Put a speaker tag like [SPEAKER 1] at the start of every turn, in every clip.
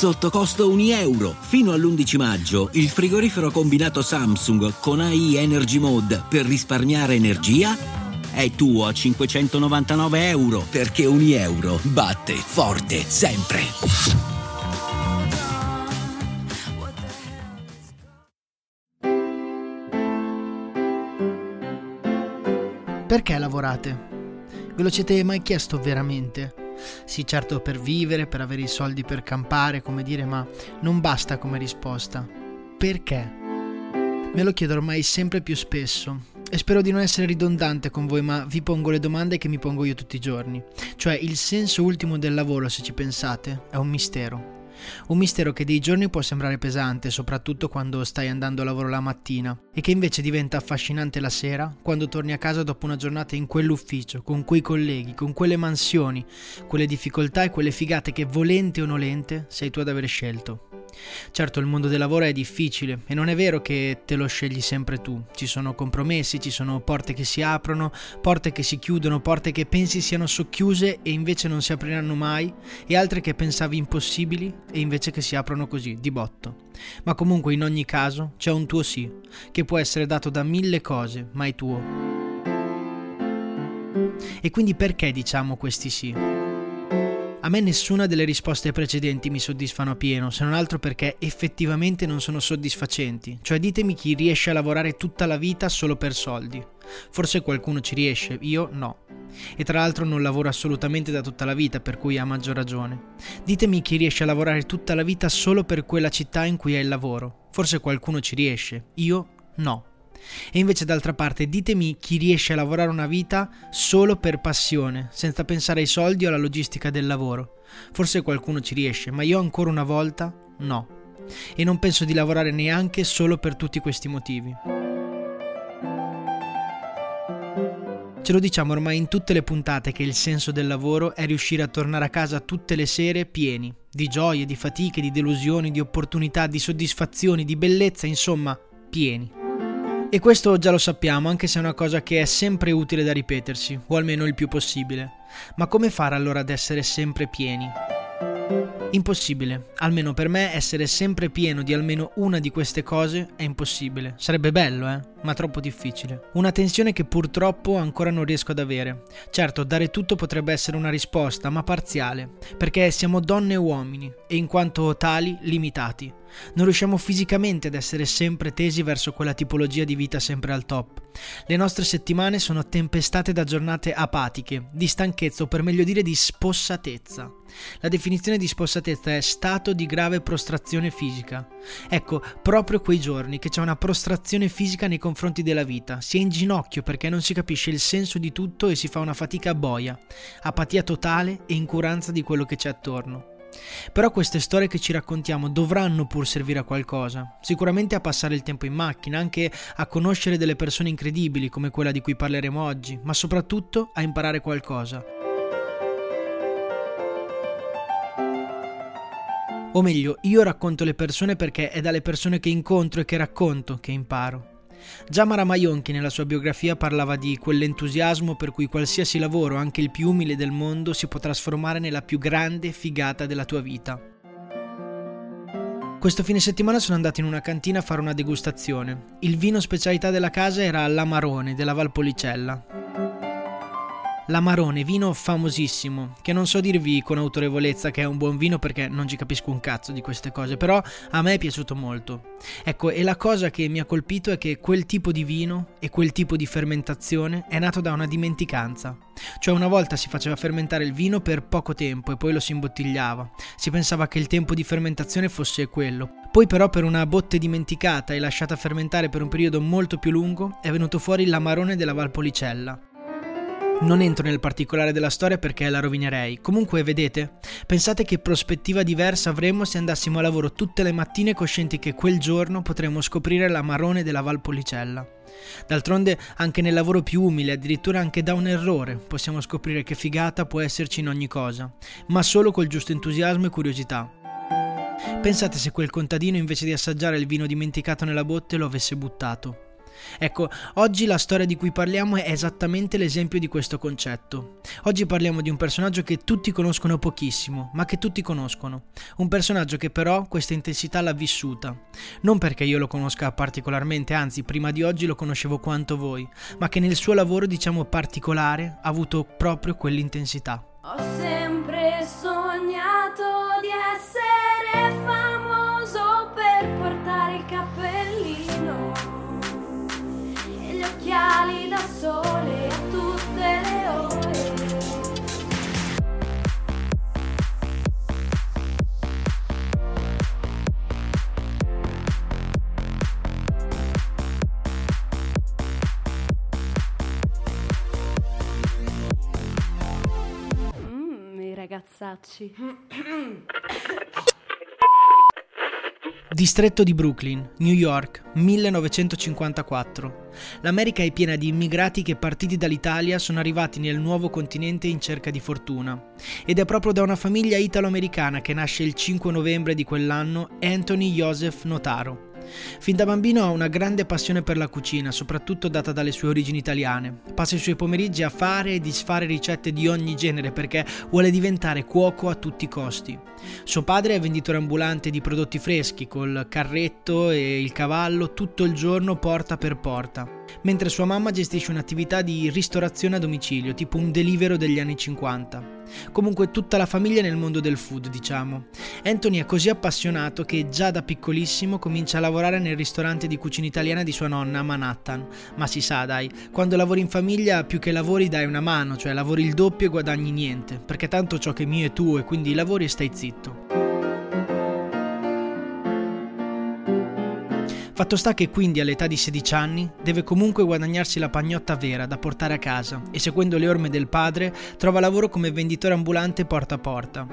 [SPEAKER 1] sotto costo 1 euro. Fino all'11 maggio il frigorifero combinato Samsung con AI Energy Mode per risparmiare energia è tuo a 599 euro perché ogni euro batte forte sempre.
[SPEAKER 2] Perché lavorate? Ve lo siete mai chiesto veramente? Sì, certo per vivere, per avere i soldi per campare, come dire, ma non basta come risposta. Perché? Me lo chiedo ormai sempre più spesso e spero di non essere ridondante con voi, ma vi pongo le domande che mi pongo io tutti i giorni. Cioè, il senso ultimo del lavoro, se ci pensate, è un mistero. Un mistero che dei giorni può sembrare pesante, soprattutto quando stai andando a lavoro la mattina, e che invece diventa affascinante la sera, quando torni a casa dopo una giornata in quell'ufficio, con quei colleghi, con quelle mansioni, quelle difficoltà e quelle figate che volente o nolente sei tu ad aver scelto. Certo, il mondo del lavoro è difficile e non è vero che te lo scegli sempre tu. Ci sono compromessi, ci sono porte che si aprono, porte che si chiudono, porte che pensi siano socchiuse e invece non si apriranno mai, e altre che pensavi impossibili e invece che si aprono così, di botto. Ma comunque in ogni caso c'è un tuo sì, che può essere dato da mille cose, ma è tuo. E quindi perché diciamo questi sì? A me nessuna delle risposte precedenti mi soddisfano a pieno, se non altro perché effettivamente non sono soddisfacenti. Cioè ditemi chi riesce a lavorare tutta la vita solo per soldi. Forse qualcuno ci riesce, io no. E tra l'altro non lavoro assolutamente da tutta la vita, per cui ha maggior ragione. Ditemi chi riesce a lavorare tutta la vita solo per quella città in cui è il lavoro. Forse qualcuno ci riesce, io no. E invece d'altra parte ditemi chi riesce a lavorare una vita solo per passione, senza pensare ai soldi o alla logistica del lavoro. Forse qualcuno ci riesce, ma io ancora una volta no. E non penso di lavorare neanche solo per tutti questi motivi. Ce lo diciamo ormai in tutte le puntate che il senso del lavoro è riuscire a tornare a casa tutte le sere pieni, di gioie, di fatiche, di delusioni, di opportunità, di soddisfazioni, di bellezza, insomma, pieni. E questo già lo sappiamo, anche se è una cosa che è sempre utile da ripetersi, o almeno il più possibile. Ma come fare allora ad essere sempre pieni? Impossibile, almeno per me essere sempre pieno di almeno una di queste cose è impossibile. Sarebbe bello, eh? Ma troppo difficile. Una tensione che purtroppo ancora non riesco ad avere. Certo, dare tutto potrebbe essere una risposta, ma parziale, perché siamo donne e uomini, e in quanto tali limitati. Non riusciamo fisicamente ad essere sempre tesi verso quella tipologia di vita sempre al top. Le nostre settimane sono tempestate da giornate apatiche, di stanchezza o per meglio dire di spossatezza. La definizione di spossatezza è stato di grave prostrazione fisica. Ecco, proprio quei giorni che c'è una prostrazione fisica nei confronti della vita, si è in ginocchio perché non si capisce il senso di tutto e si fa una fatica boia, apatia totale e incuranza di quello che c'è attorno. Però queste storie che ci raccontiamo dovranno pur servire a qualcosa, sicuramente a passare il tempo in macchina, anche a conoscere delle persone incredibili come quella di cui parleremo oggi, ma soprattutto a imparare qualcosa. O meglio, io racconto le persone perché è dalle persone che incontro e che racconto che imparo. Già Mara Maionchi nella sua biografia parlava di quell'entusiasmo per cui qualsiasi lavoro, anche il più umile del mondo, si può trasformare nella più grande figata della tua vita. Questo fine settimana sono andato in una cantina a fare una degustazione. Il vino specialità della casa era l'Amarone della Valpolicella. L'Amarone, vino famosissimo, che non so dirvi con autorevolezza che è un buon vino perché non ci capisco un cazzo di queste cose, però a me è piaciuto molto. Ecco, e la cosa che mi ha colpito è che quel tipo di vino e quel tipo di fermentazione è nato da una dimenticanza. Cioè una volta si faceva fermentare il vino per poco tempo e poi lo si imbottigliava. Si pensava che il tempo di fermentazione fosse quello. Poi però per una botte dimenticata e lasciata fermentare per un periodo molto più lungo è venuto fuori l'amarone della Valpolicella. Non entro nel particolare della storia perché la rovinerei. Comunque, vedete, pensate che prospettiva diversa avremmo se andassimo a lavoro tutte le mattine coscienti che quel giorno potremmo scoprire la marrone della Valpolicella. D'altronde, anche nel lavoro più umile, addirittura anche da un errore, possiamo scoprire che figata può esserci in ogni cosa, ma solo col giusto entusiasmo e curiosità. Pensate se quel contadino invece di assaggiare il vino dimenticato nella botte lo avesse buttato. Ecco, oggi la storia di cui parliamo è esattamente l'esempio di questo concetto. Oggi parliamo di un personaggio che tutti conoscono pochissimo, ma che tutti conoscono. Un personaggio che però questa intensità l'ha vissuta. Non perché io lo conosca particolarmente, anzi prima di oggi lo conoscevo quanto voi, ma che nel suo lavoro diciamo particolare ha avuto proprio quell'intensità.
[SPEAKER 3] Ho ragazzacci.
[SPEAKER 2] Distretto di Brooklyn, New York, 1954. L'America è piena di immigrati che partiti dall'Italia sono arrivati nel nuovo continente in cerca di fortuna. Ed è proprio da una famiglia italo-americana che nasce il 5 novembre di quell'anno Anthony Joseph Notaro. Fin da bambino ha una grande passione per la cucina, soprattutto data dalle sue origini italiane. Passa i suoi pomeriggi a fare e disfare ricette di ogni genere perché vuole diventare cuoco a tutti i costi. Suo padre è venditore ambulante di prodotti freschi, col carretto e il cavallo tutto il giorno porta per porta, mentre sua mamma gestisce un'attività di ristorazione a domicilio, tipo un delivero degli anni 50. Comunque tutta la famiglia nel mondo del food, diciamo. Anthony è così appassionato che già da piccolissimo comincia a lavorare nel ristorante di cucina italiana di sua nonna a Manhattan. Ma si sa, dai, quando lavori in famiglia più che lavori dai una mano, cioè lavori il doppio e guadagni niente, perché tanto ciò che è mio è tuo e quindi lavori e stai zitto. Fatto sta che quindi all'età di 16 anni deve comunque guadagnarsi la pagnotta vera da portare a casa e seguendo le orme del padre trova lavoro come venditore ambulante porta a porta.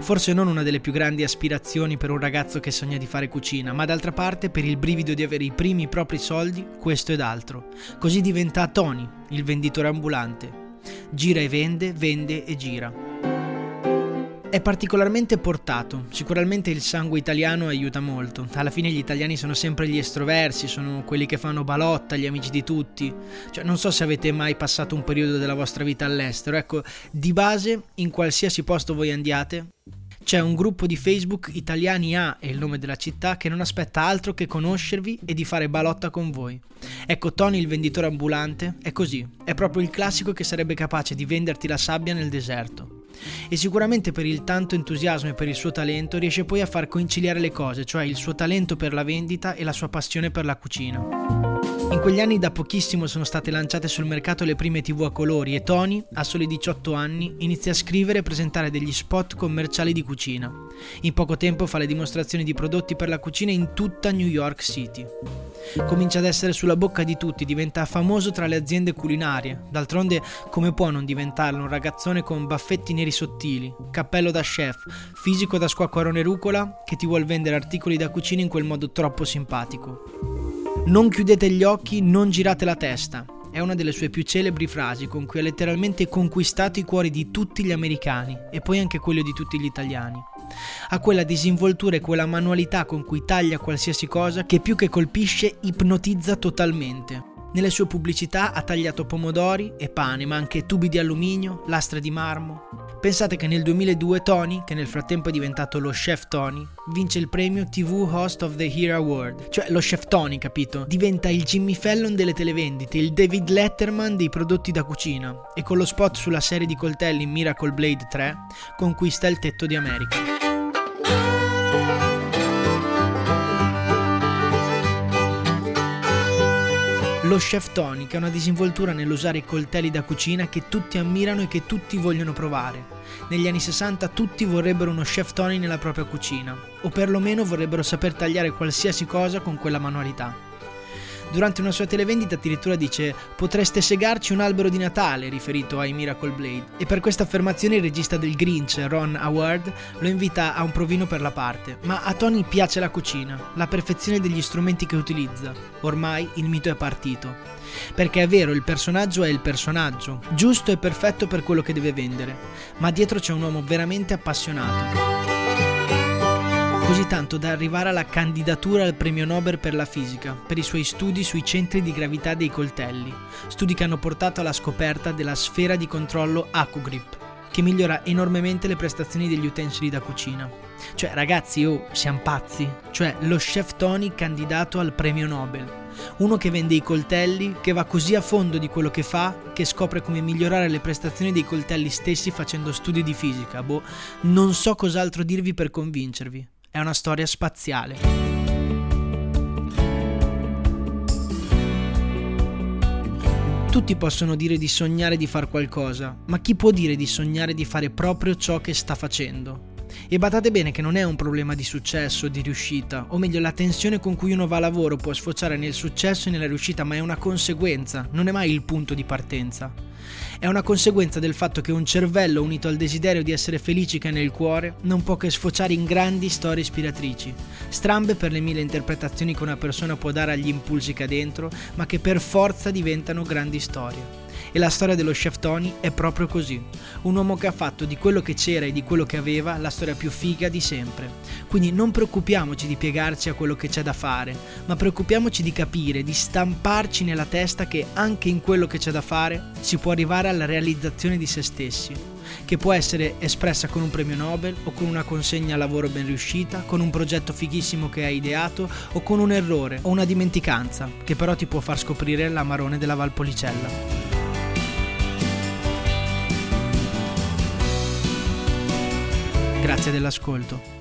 [SPEAKER 2] Forse non una delle più grandi aspirazioni per un ragazzo che sogna di fare cucina, ma d'altra parte per il brivido di avere i primi propri soldi, questo ed altro. Così diventa Tony, il venditore ambulante. Gira e vende, vende e gira. È particolarmente portato, sicuramente il sangue italiano aiuta molto. Alla fine gli italiani sono sempre gli estroversi, sono quelli che fanno balotta, gli amici di tutti. Cioè, non so se avete mai passato un periodo della vostra vita all'estero, ecco, di base, in qualsiasi posto voi andiate, c'è un gruppo di Facebook Italiani A è il nome della città che non aspetta altro che conoscervi e di fare balotta con voi. Ecco, Tony il venditore ambulante è così, è proprio il classico che sarebbe capace di venderti la sabbia nel deserto. E sicuramente per il tanto entusiasmo e per il suo talento riesce poi a far conciliare le cose, cioè il suo talento per la vendita e la sua passione per la cucina. In quegli anni da pochissimo sono state lanciate sul mercato le prime tv a colori e Tony, a soli 18 anni, inizia a scrivere e presentare degli spot commerciali di cucina. In poco tempo fa le dimostrazioni di prodotti per la cucina in tutta New York City. Comincia ad essere sulla bocca di tutti, diventa famoso tra le aziende culinarie. D'altronde, come può non diventarlo un ragazzone con baffetti neri sottili, cappello da chef, fisico da squacquarone rucola che ti vuol vendere articoli da cucina in quel modo troppo simpatico? Non chiudete gli occhi, non girate la testa. È una delle sue più celebri frasi con cui ha letteralmente conquistato i cuori di tutti gli americani e poi anche quello di tutti gli italiani. Ha quella disinvoltura e quella manualità con cui taglia qualsiasi cosa che più che colpisce ipnotizza totalmente. Nelle sue pubblicità ha tagliato pomodori e pane, ma anche tubi di alluminio, lastre di marmo. Pensate che nel 2002 Tony, che nel frattempo è diventato lo chef Tony, vince il premio TV Host of the Year Award. Cioè lo chef Tony, capito? Diventa il Jimmy Fallon delle televendite, il David Letterman dei prodotti da cucina e con lo spot sulla serie di coltelli Miracle Blade 3 conquista il tetto di America. Lo chef Tony che ha una disinvoltura nell'usare i coltelli da cucina che tutti ammirano e che tutti vogliono provare. Negli anni 60 tutti vorrebbero uno chef Tony nella propria cucina, o perlomeno vorrebbero saper tagliare qualsiasi cosa con quella manualità. Durante una sua televendita addirittura dice potreste segarci un albero di Natale riferito ai Miracle Blade e per questa affermazione il regista del Grinch, Ron Howard, lo invita a un provino per la parte. Ma a Tony piace la cucina, la perfezione degli strumenti che utilizza. Ormai il mito è partito. Perché è vero, il personaggio è il personaggio, giusto e perfetto per quello che deve vendere, ma dietro c'è un uomo veramente appassionato. Così tanto da arrivare alla candidatura al premio Nobel per la fisica, per i suoi studi sui centri di gravità dei coltelli, studi che hanno portato alla scoperta della sfera di controllo AcuGrip, che migliora enormemente le prestazioni degli utensili da cucina. Cioè, ragazzi, oh, siamo pazzi. Cioè, lo chef Tony candidato al premio Nobel. Uno che vende i coltelli, che va così a fondo di quello che fa, che scopre come migliorare le prestazioni dei coltelli stessi facendo studi di fisica. Boh, non so cos'altro dirvi per convincervi. È una storia spaziale. Tutti possono dire di sognare di fare qualcosa, ma chi può dire di sognare di fare proprio ciò che sta facendo? E badate bene che non è un problema di successo o di riuscita, o meglio la tensione con cui uno va a lavoro può sfociare nel successo e nella riuscita, ma è una conseguenza, non è mai il punto di partenza. È una conseguenza del fatto che un cervello unito al desiderio di essere felici che è nel cuore non può che sfociare in grandi storie ispiratrici, strambe per le mille interpretazioni che una persona può dare agli impulsi che ha dentro, ma che per forza diventano grandi storie. E la storia dello chef Tony è proprio così. Un uomo che ha fatto di quello che c'era e di quello che aveva la storia più figa di sempre. Quindi non preoccupiamoci di piegarci a quello che c'è da fare, ma preoccupiamoci di capire, di stamparci nella testa che anche in quello che c'è da fare si può arrivare alla realizzazione di se stessi che può essere espressa con un premio Nobel o con una consegna lavoro ben riuscita, con un progetto fighissimo che hai ideato o con un errore o una dimenticanza che però ti può far scoprire l'amarone della Valpolicella. Grazie dell'ascolto.